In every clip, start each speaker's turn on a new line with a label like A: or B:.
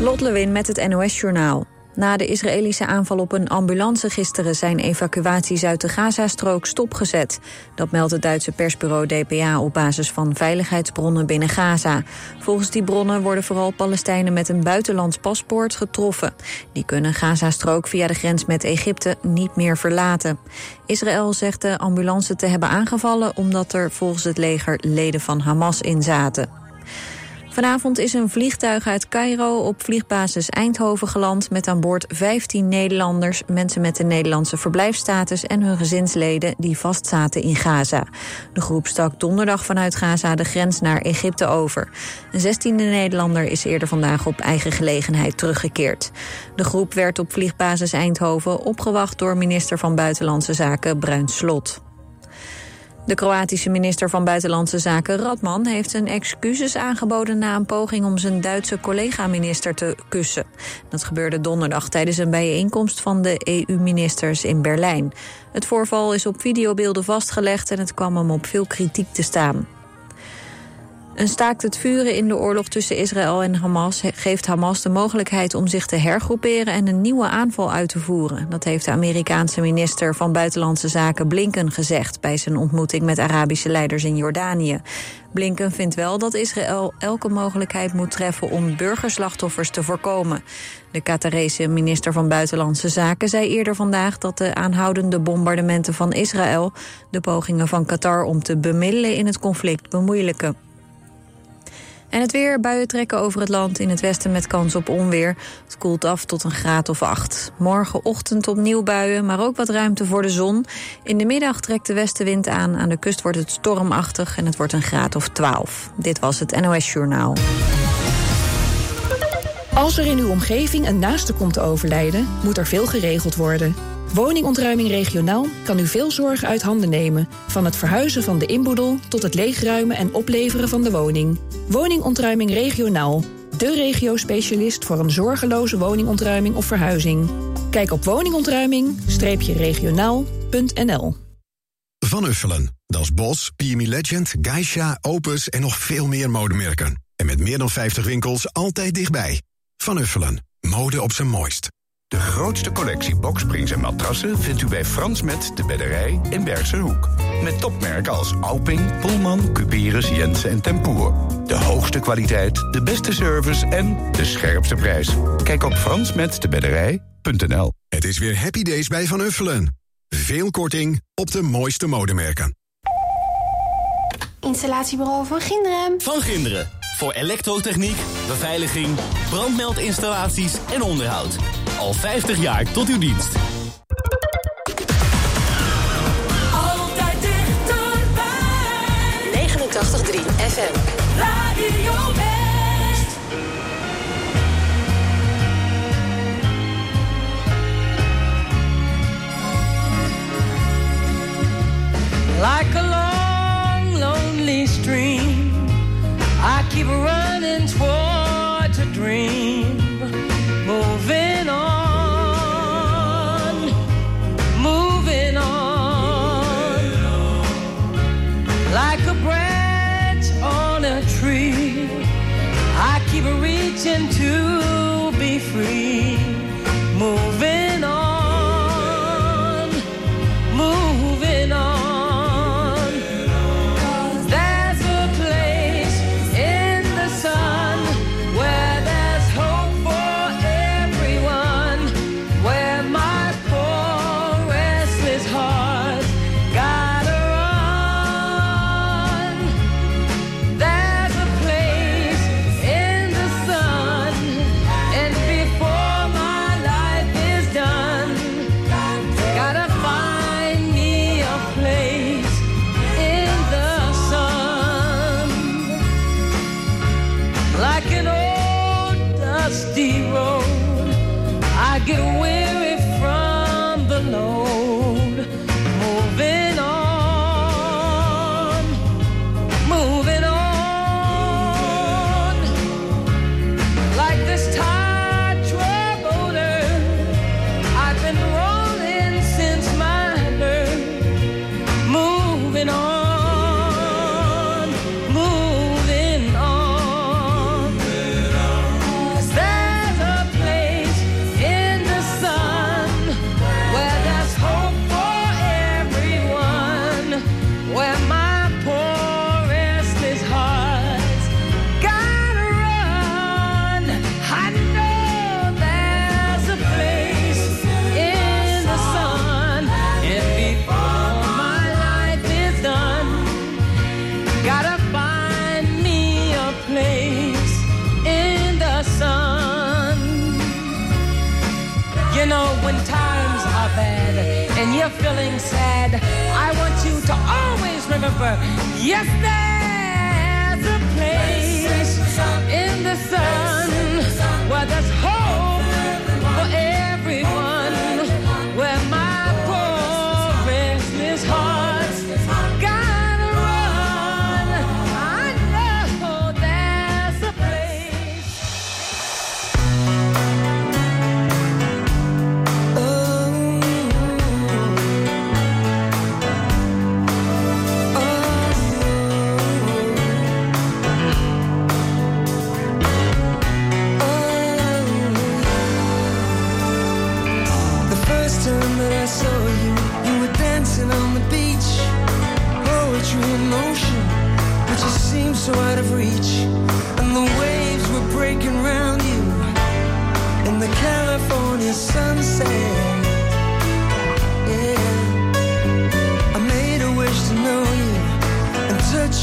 A: Lot Lewin met het NOS-journaal. Na de Israëlische aanval op een ambulance gisteren zijn evacuaties uit de Gazastrook stopgezet. Dat meldt het Duitse persbureau DPA op basis van veiligheidsbronnen binnen Gaza. Volgens die bronnen worden vooral Palestijnen met een buitenlands paspoort getroffen. Die kunnen Gazastrook via de grens met Egypte niet meer verlaten. Israël zegt de ambulance te hebben aangevallen omdat er volgens het leger leden van Hamas in zaten. Vanavond is een vliegtuig uit Cairo op vliegbasis Eindhoven geland... met aan boord 15 Nederlanders, mensen met een Nederlandse verblijfsstatus... en hun gezinsleden die vastzaten in Gaza. De groep stak donderdag vanuit Gaza de grens naar Egypte over. Een 16e Nederlander is eerder vandaag op eigen gelegenheid teruggekeerd. De groep werd op vliegbasis Eindhoven opgewacht door minister van Buitenlandse Zaken Bruin Slot. De Kroatische minister van Buitenlandse Zaken Radman heeft zijn excuses aangeboden na een poging om zijn Duitse collega-minister te kussen. Dat gebeurde donderdag tijdens een bijeenkomst van de EU-ministers in Berlijn. Het voorval is op videobeelden vastgelegd en het kwam hem op veel kritiek te staan. Een staakt het vuren in de oorlog tussen Israël en Hamas geeft Hamas de mogelijkheid om zich te hergroeperen en een nieuwe aanval uit te voeren. Dat heeft de Amerikaanse minister van Buitenlandse Zaken Blinken gezegd bij zijn ontmoeting met Arabische leiders in Jordanië. Blinken vindt wel dat Israël elke mogelijkheid moet treffen om burgerslachtoffers te voorkomen. De Qatarese minister van Buitenlandse Zaken zei eerder vandaag dat de aanhoudende bombardementen van Israël de pogingen van Qatar om te bemiddelen in het conflict bemoeilijken. En het weer, buien trekken over het land. In het westen met kans op onweer. Het koelt af tot een graad of acht. Morgenochtend opnieuw buien, maar ook wat ruimte voor de zon. In de middag trekt de westenwind aan. Aan de kust wordt het stormachtig en het wordt een graad of 12. Dit was het NOS Journaal.
B: Als er in uw omgeving een naaste komt te overlijden... moet er veel geregeld worden. Woningontruiming regionaal kan u veel zorg uit handen nemen. Van het verhuizen van de inboedel tot het leegruimen en opleveren van de woning. Woningontruiming regionaal. De regio-specialist voor een zorgeloze woningontruiming of verhuizing. Kijk op woningontruiming-regionaal.nl
C: Van Uffelen, Das Bos, PME Legend, Geisha, Opus en nog veel meer modemerken. En met meer dan 50 winkels altijd dichtbij. Van Uffelen, mode op zijn mooist.
D: De grootste collectie boksprings en matrassen vindt u bij Frans Met de Bedderij in Bergse Hoek. Met topmerken als Alping, Pullman, Cuperus, Jensen en Tempoer. De hoogste kwaliteit, de beste service en de scherpste prijs. Kijk op fransmetdebedderij.nl
C: Het is weer Happy Days bij Van Uffelen. Veel korting op de mooiste modemerken.
E: Installatiebureau van Ginderen.
F: Van Ginderen. Voor elektrotechniek, beveiliging, brandmeldinstallaties en onderhoud. Al 50 jaar tot uw dienst.
G: Altijd dichterbij.
H: 89.3 FM.
G: Radio West.
I: like a running a dream, moving on, moving on, like a branch on a tree. I keep reaching to be free, moving Yes,
E: there.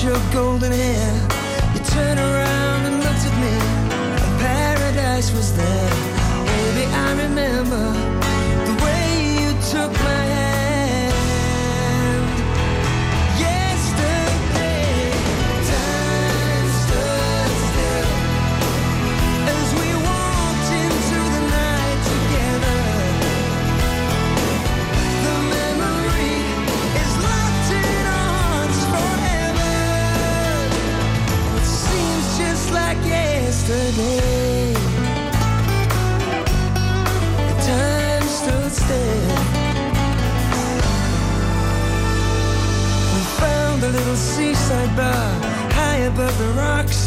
E: your golden hair. above, high above the rocks.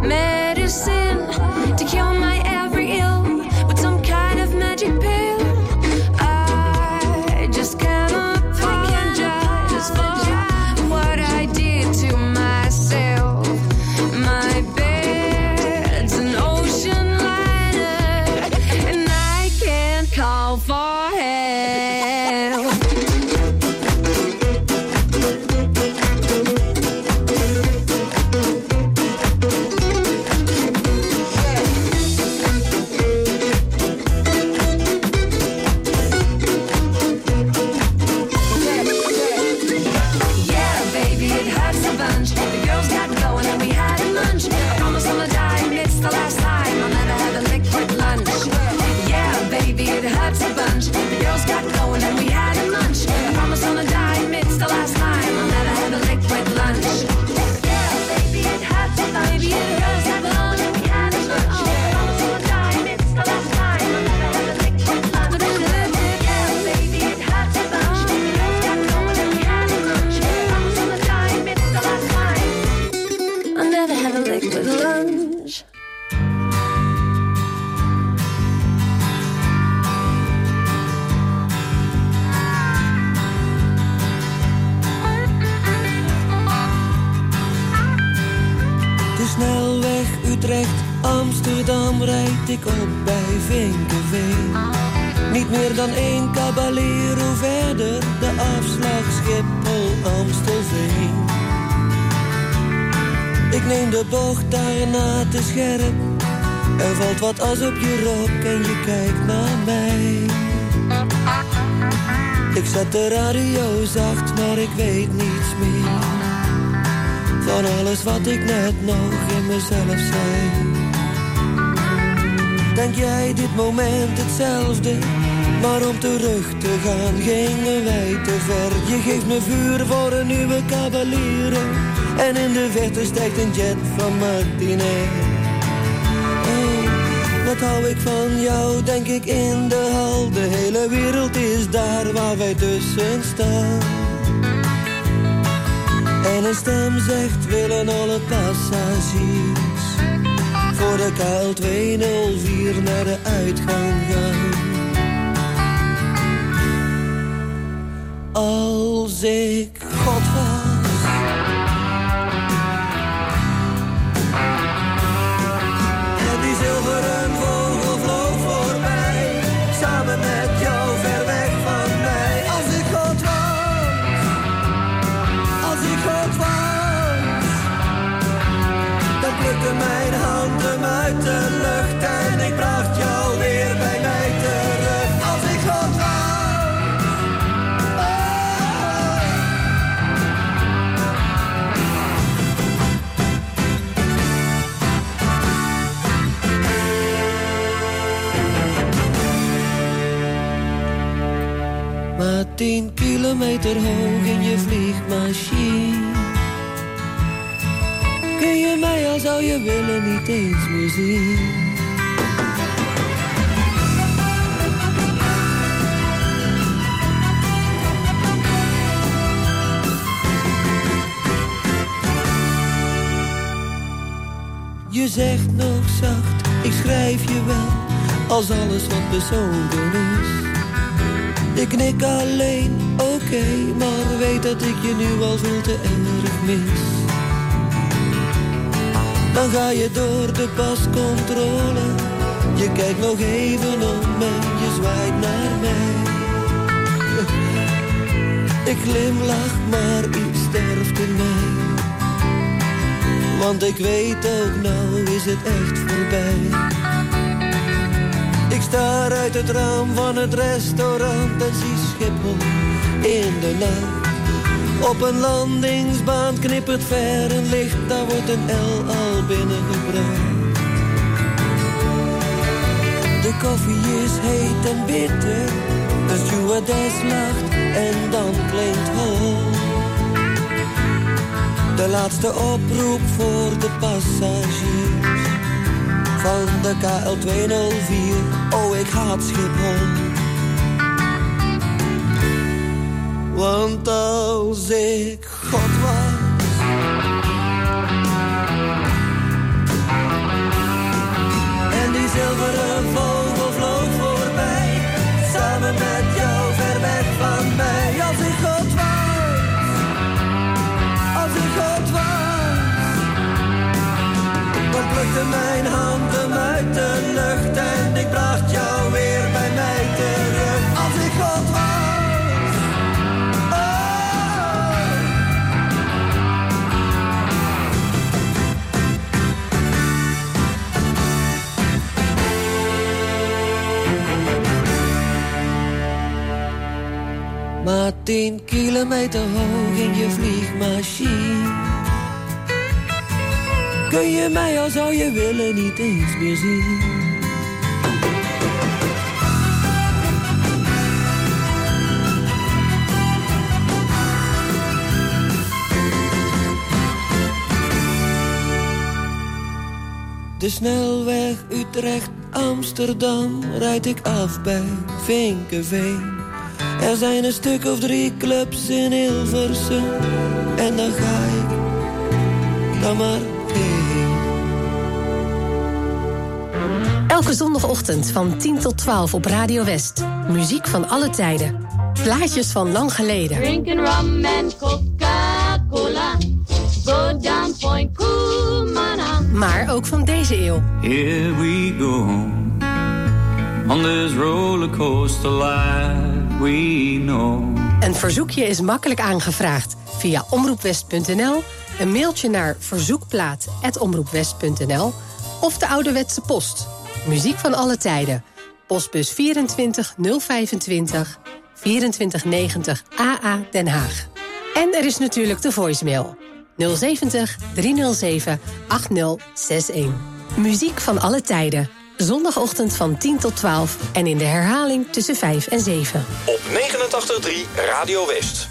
H: medicine.
E: Er valt wat as op je rok en je kijkt naar mij. Ik zet de radio zacht, maar ik weet niets meer van alles wat ik net nog in mezelf zei. Denk jij dit moment hetzelfde? Maar om terug te gaan gingen wij te ver. Je geeft me vuur voor een nieuwe cavalier. En in de verte stijgt een jet van Martinair. Wat hou ik van jou, denk ik in de hal. De hele wereld is daar waar wij tussen staan. En een stem zegt willen alle passagiers Voor de KL 204 naar de uitgang gaan Als ik God plukte mijn hand hem uit de lucht en ik bracht jou weer bij mij terug. Als ik God was. Maar tien kilometer hoog in je vliegmachine Mij al zou je willen niet eens meer zien Je zegt nog zacht, ik schrijf je wel Als alles wat bezonken is ik knik alleen, oké, maar weet dat ik je nu al veel te erg mis. Dan ga je door de pascontrole, je kijkt nog even om en je zwaait naar mij. Ik glimlach, maar iets sterft in mij. Want ik weet ook, nou is het echt voorbij. Ik sta uit het raam van het restaurant en zie Schiphol in de nacht. Op een landingsbaan knippert ver een licht, daar wordt een L al binnengebracht. De koffie is heet en bitter, de stewardess lacht en dan klinkt hol. De laatste oproep voor de passagiers van de KL 204. Oh, ik haat Schiphol. Want als ik God was, zilveren vogel vloog voorbij. Samen met jou ver weg van mij. Als ik God was, als ik God was. Dan plukte mijn hand hem uit de lucht en Maar tien kilometer hoog in je vliegmachine. Kun je mij al zou je willen niet eens meer zien. De snelweg Utrecht-Amsterdam rijd ik af bij Vinkenveen. Er zijn een stuk of drie clubs in Hilversum en dan ga ik dan maar heen.
J: Elke zondagochtend van 10 tot 12 op Radio West. Muziek van alle tijden. Plaatjes van lang geleden.
G: Drinking rum and Coca-Cola. Go down Point Kumana.
J: Maar ook van deze eeuw.
K: Here we go on this rollercoaster life we know.
J: Een verzoekje is makkelijk aangevraagd via omroepwest.nl, een mailtje naar verzoekplaat.omroepwest.nl of de ouderwetse post. Muziek van alle tijden. Postbus 24 025 2490 AA Den Haag. En er is natuurlijk de voicemail 070 307 8061. Muziek van alle tijden. Zondagochtend van 10 tot 12 en in de herhaling tussen 5 en 7.
L: Op 89.3 Radio West.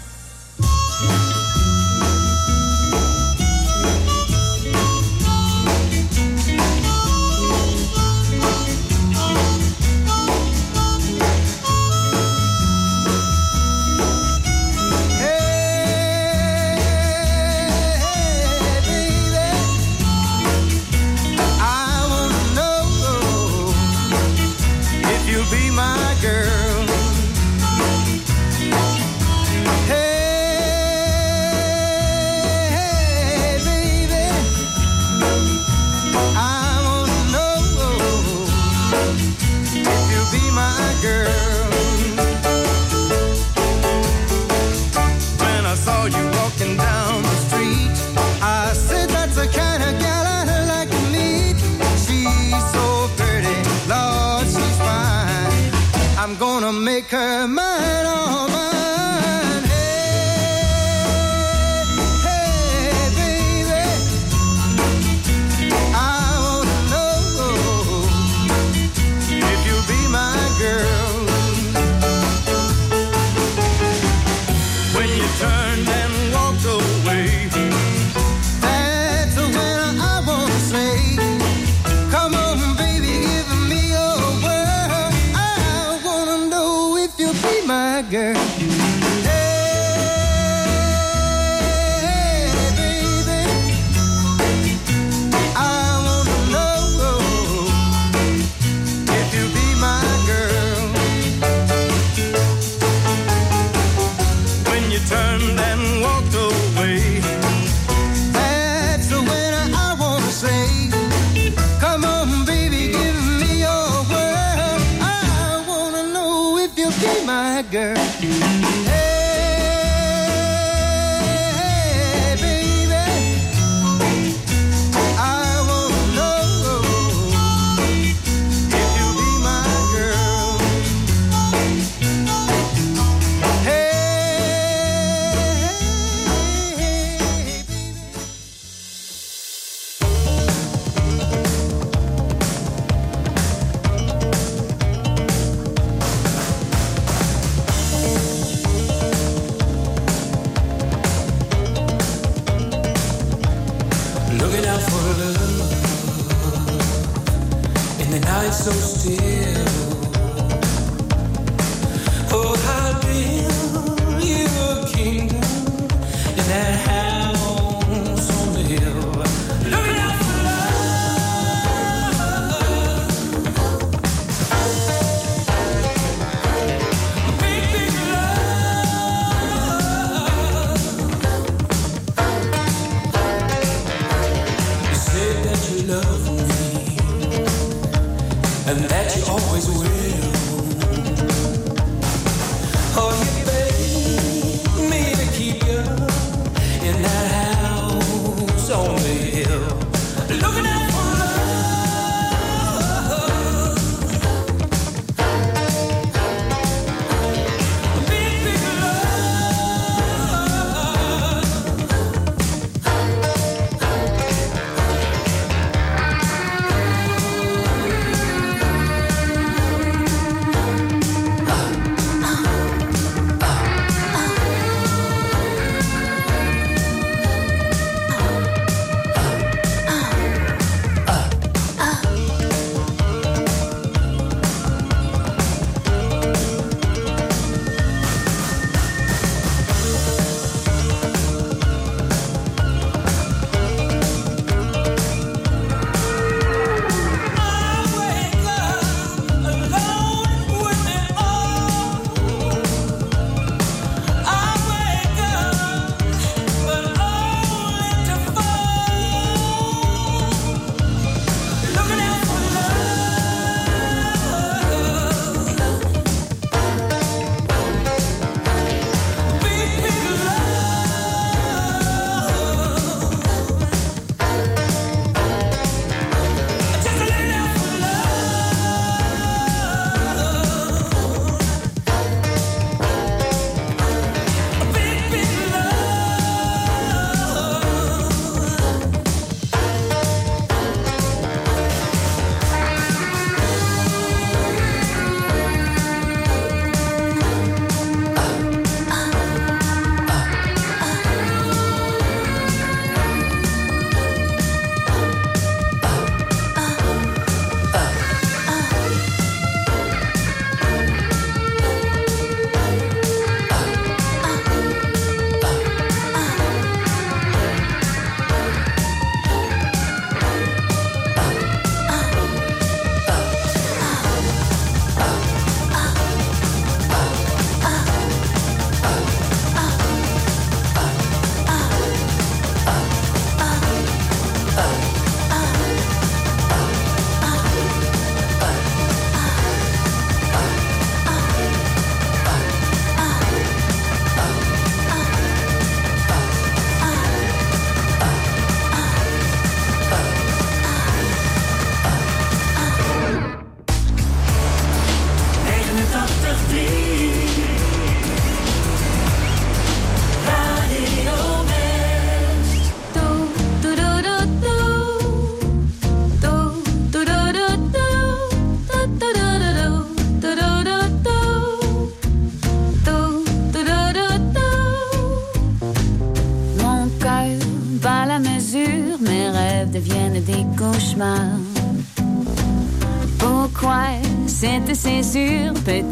E: me.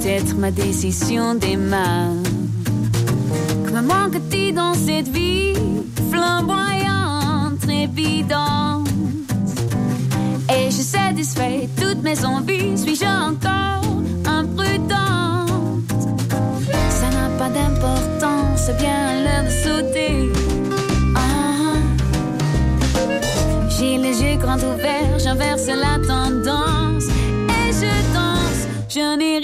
M: Être ma décision démarre. Que me manque-t-il dans cette vie flamboyante, trépidante? Et je satisfais toutes mes envies, suis-je encore imprudente? Ça n'a pas d'importance, bien l'heure de sauter. Ah, j'ai les yeux grands ouverts, j'inverse la tendance. Et Je n'ai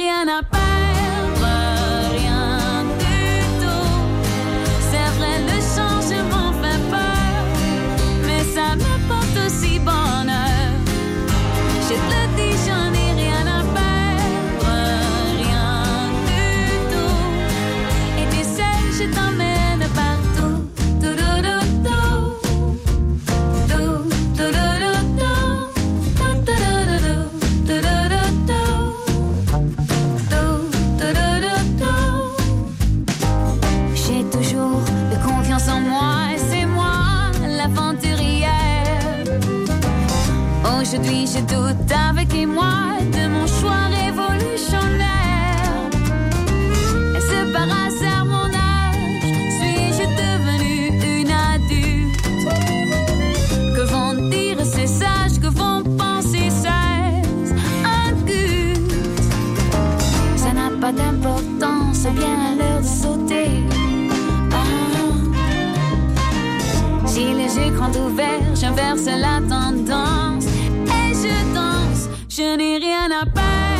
M: c'est la tendance. Et je danse, je n'ai rien à perdre.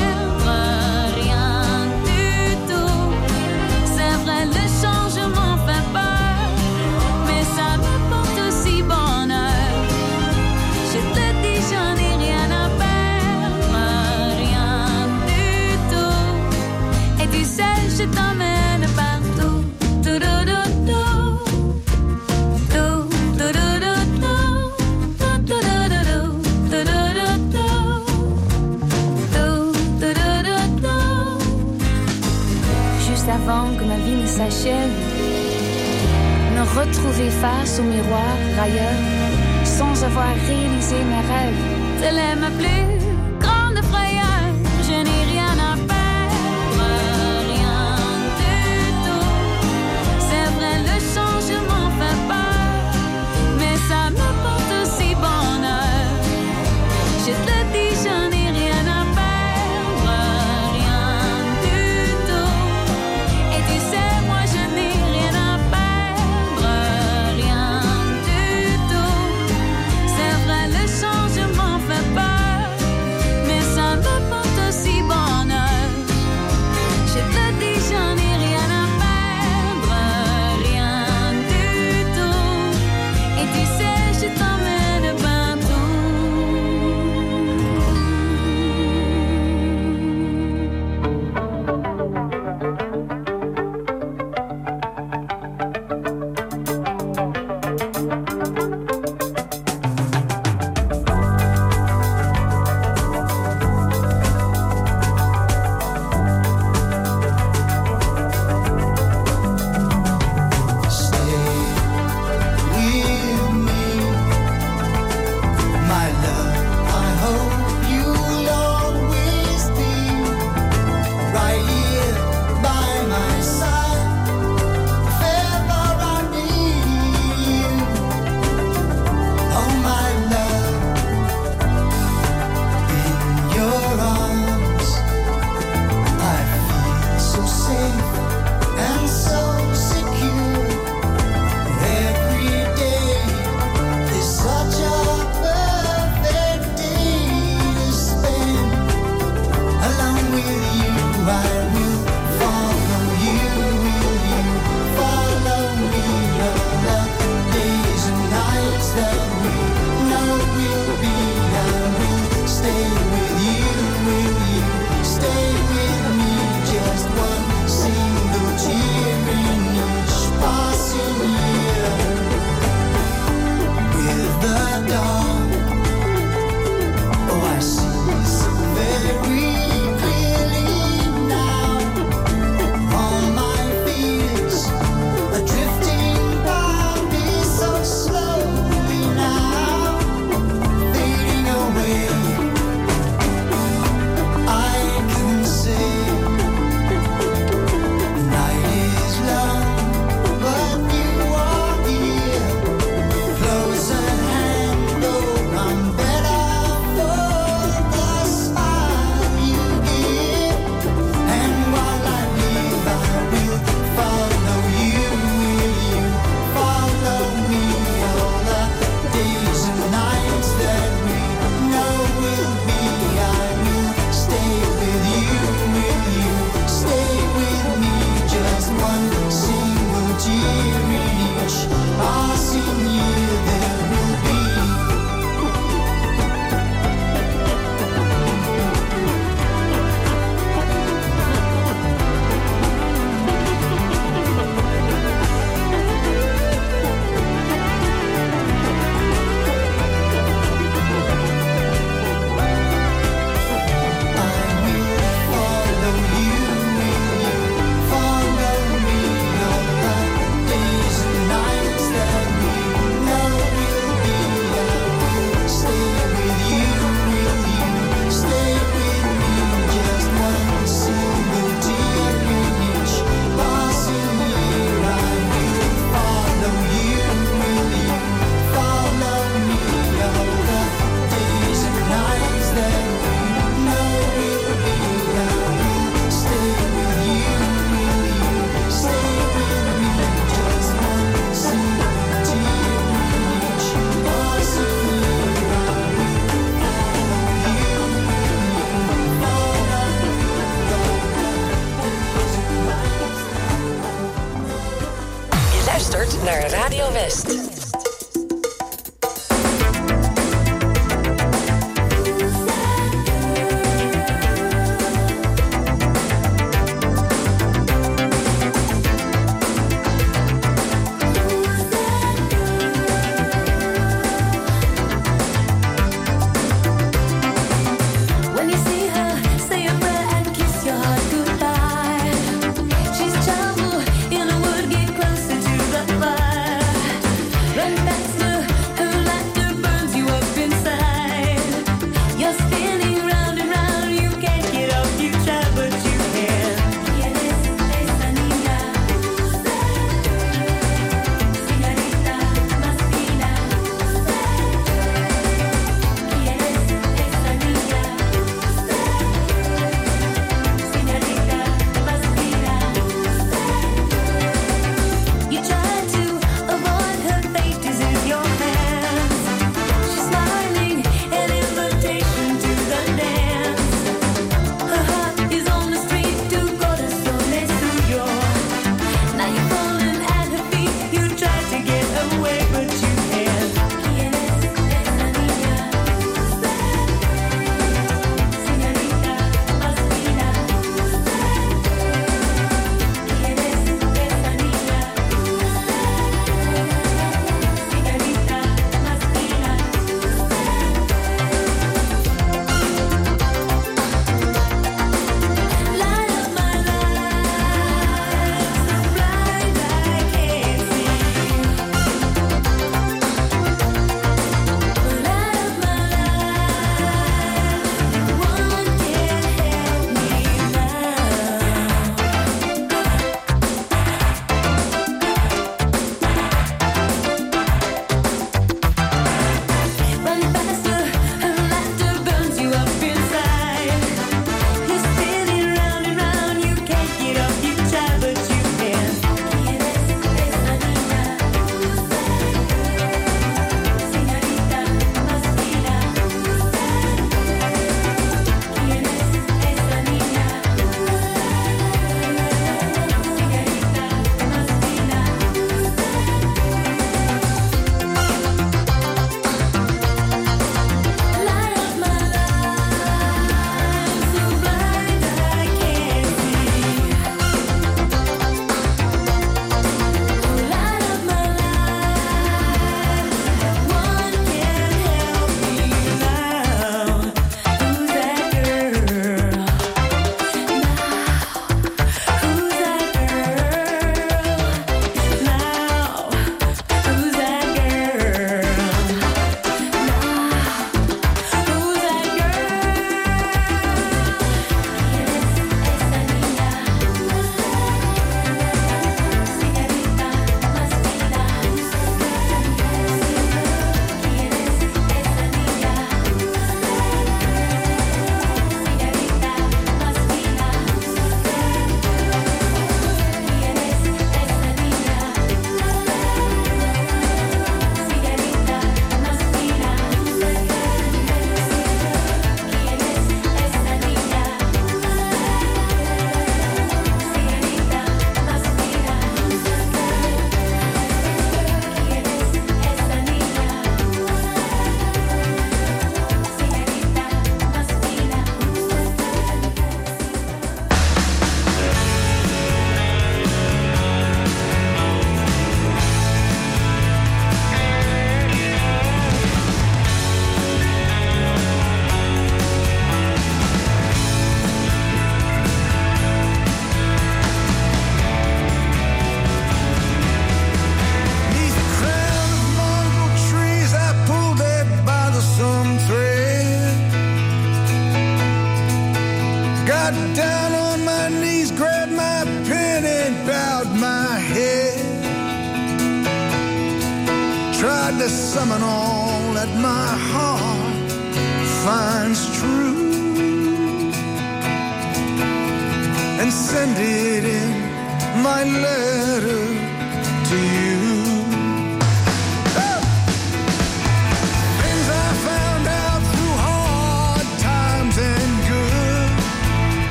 M: retrouver face au miroir ailleurs, sans avoir réalisé mes rêves. Ma plus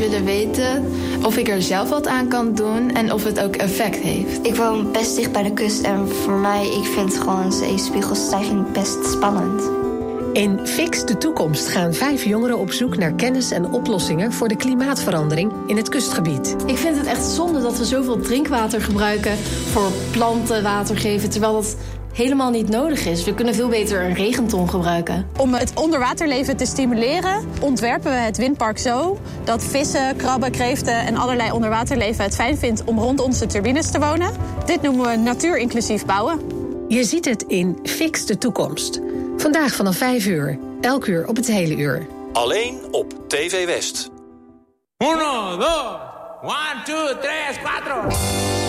N: willen weten of ik er zelf wat aan kan doen en of het ook effect heeft.
O: Ik woon best dicht bij de kust en voor mij, ik vind gewoon zeespiegelstijging best spannend.
J: In Fix de Toekomst gaan vijf jongeren op zoek naar kennis en oplossingen voor de klimaatverandering in het kustgebied.
P: Ik vind het echt zonde dat we zoveel drinkwater gebruiken voor planten water geven, terwijl dat helemaal niet nodig is. We kunnen veel beter een regenton gebruiken.
H: Om het onderwaterleven te stimuleren, ontwerpen we het windpark zo dat vissen, krabben, kreeften en allerlei onderwaterleven het fijn vindt om rond onze turbines te wonen. Dit noemen we natuurinclusief bouwen.
J: Je ziet het in Fix de Toekomst. Vandaag vanaf 5 uur, elk uur op het hele uur.
Q: Alleen op TV West.
R: 1, 2, 1, 2,
E: 3, 4.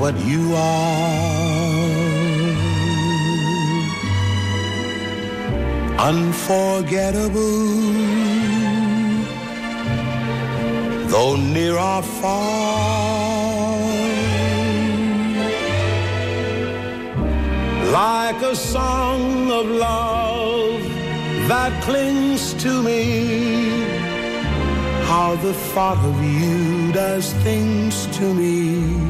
E: what you are. Unforgettable, though near or far. Like a song of love that clings to me. How the thought of you does things to me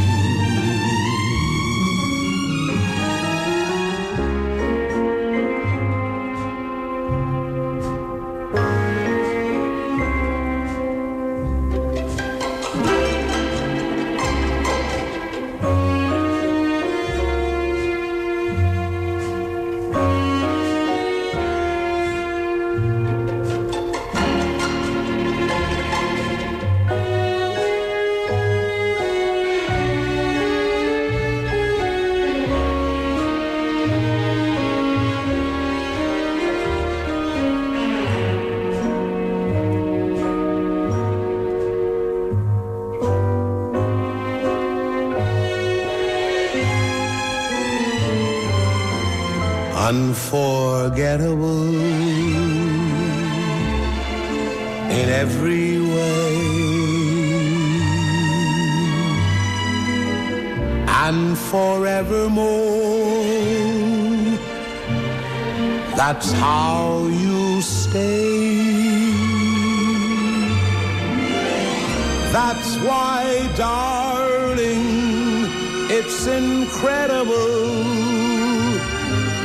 E: unforgettable in every way. And forevermore, that's how you stay. That's why, darling, it's incredible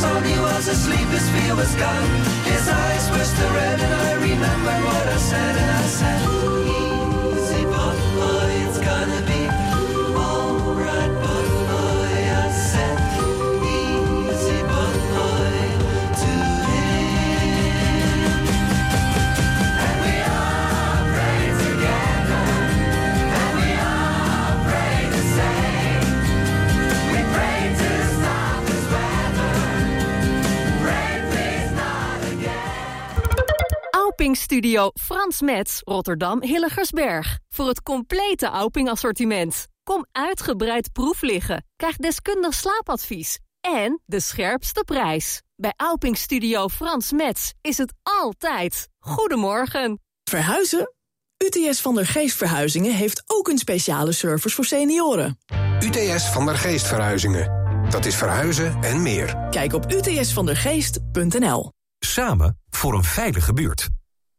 S: Son, he was
E: asleep, his fear was gone. His eyes were still red, and I remember what I said, and I said, again.
T: Auping Studio Frans Metz, Rotterdam Hilligersberg. Voor het complete Auping assortiment. Kom uitgebreid proef liggen. Krijg deskundig slaapadvies. En de scherpste prijs. Bij Auping Studio Frans Metz is het altijd. Goedemorgen.
B: Verhuizen? UTS van der Geest Verhuizingen heeft ook een speciale service voor senioren.
U: UTS van der Geest Verhuizingen. Dat is verhuizen en meer.
B: Kijk op utsvandergeest.nl.
V: Samen voor een veilige buurt.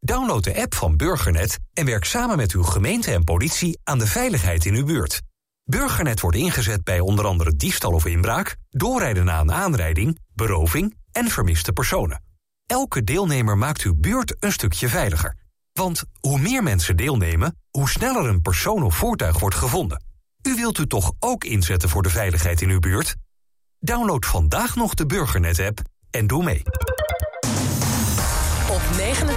V: Download de app van Burgernet en werk samen met uw gemeente en politie aan de veiligheid in uw buurt. Burgernet wordt ingezet bij onder andere diefstal of inbraak, doorrijden na een aanrijding, beroving en vermiste personen. Elke deelnemer maakt uw buurt een stukje veiliger. Want hoe meer mensen deelnemen, hoe sneller een persoon of voertuig wordt gevonden. U wilt u toch ook inzetten voor de veiligheid in uw buurt? Download vandaag nog de Burgernet-app en doe mee.